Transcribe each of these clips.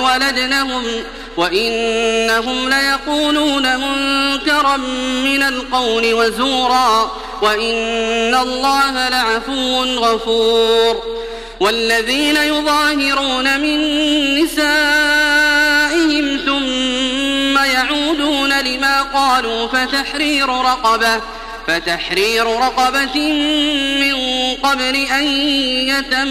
ولدنهم وإنهم ليقولون منكرا من القول وزورا وإن الله لعفو غفور والذين يظاهرون من نسائهم ثم يعودون لما قالوا فتحرير رقبة فتحرير رقبة من قبل أن يتماسا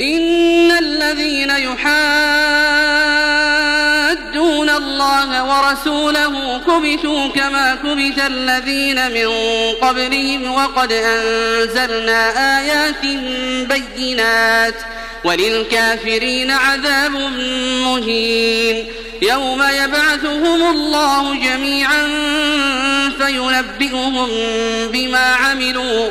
إن الذين يحادون الله ورسوله كبتوا كما كبت الذين من قبلهم وقد أنزلنا آيات بينات وللكافرين عذاب مهين يوم يبعثهم الله جميعا فينبئهم بما عملوا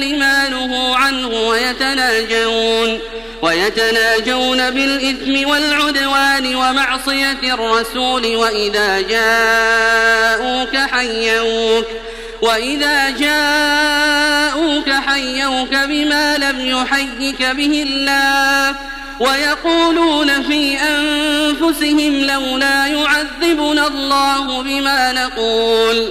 لما نهوا عنه ويتناجون ويتناجون بالإثم والعدوان ومعصية الرسول وإذا جاءوك حيوك وإذا جاءوك حيوك بما لم يحيك به الله ويقولون في أنفسهم لولا يعذبنا الله بما نقول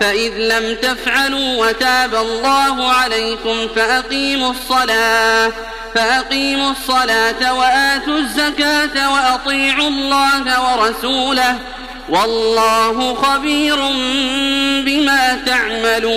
فإذ لم تفعلوا وتاب الله عليكم فأقيموا الصلاة فأقيموا الصلاة وآتوا الزكاة وأطيعوا الله ورسوله. والله خبير بما تعملون.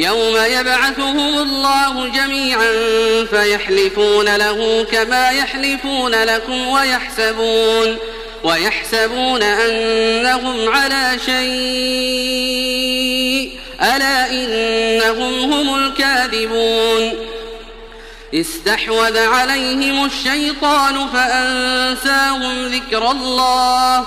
يوم يبعثهم الله جميعا فيحلفون له كما يحلفون لكم ويحسبون ويحسبون أنهم على شيء ألا إنهم هم الكاذبون استحوذ عليهم الشيطان فأنساهم ذكر الله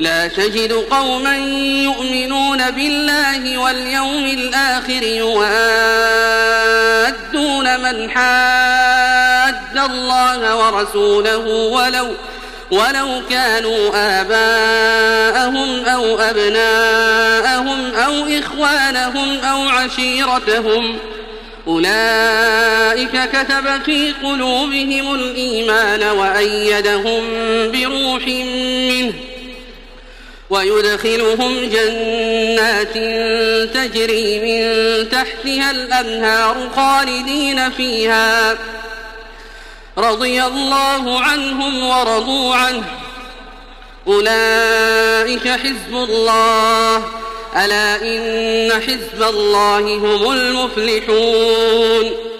لا تجد قوما يؤمنون بالله واليوم الآخر يوادون من حاد الله ورسوله ولو ولو كانوا آباءهم أو أبناءهم أو إخوانهم أو عشيرتهم ۖ. أولئك كتب في قلوبهم الإيمان وأيدهم بروح منه. ويدخلهم جنات تجري من تحتها الأنهار خالدين فيها. رضي الله عنهم ورضوا عنه. أولئك حزب الله. ألا إن حزب الله هم المفلحون.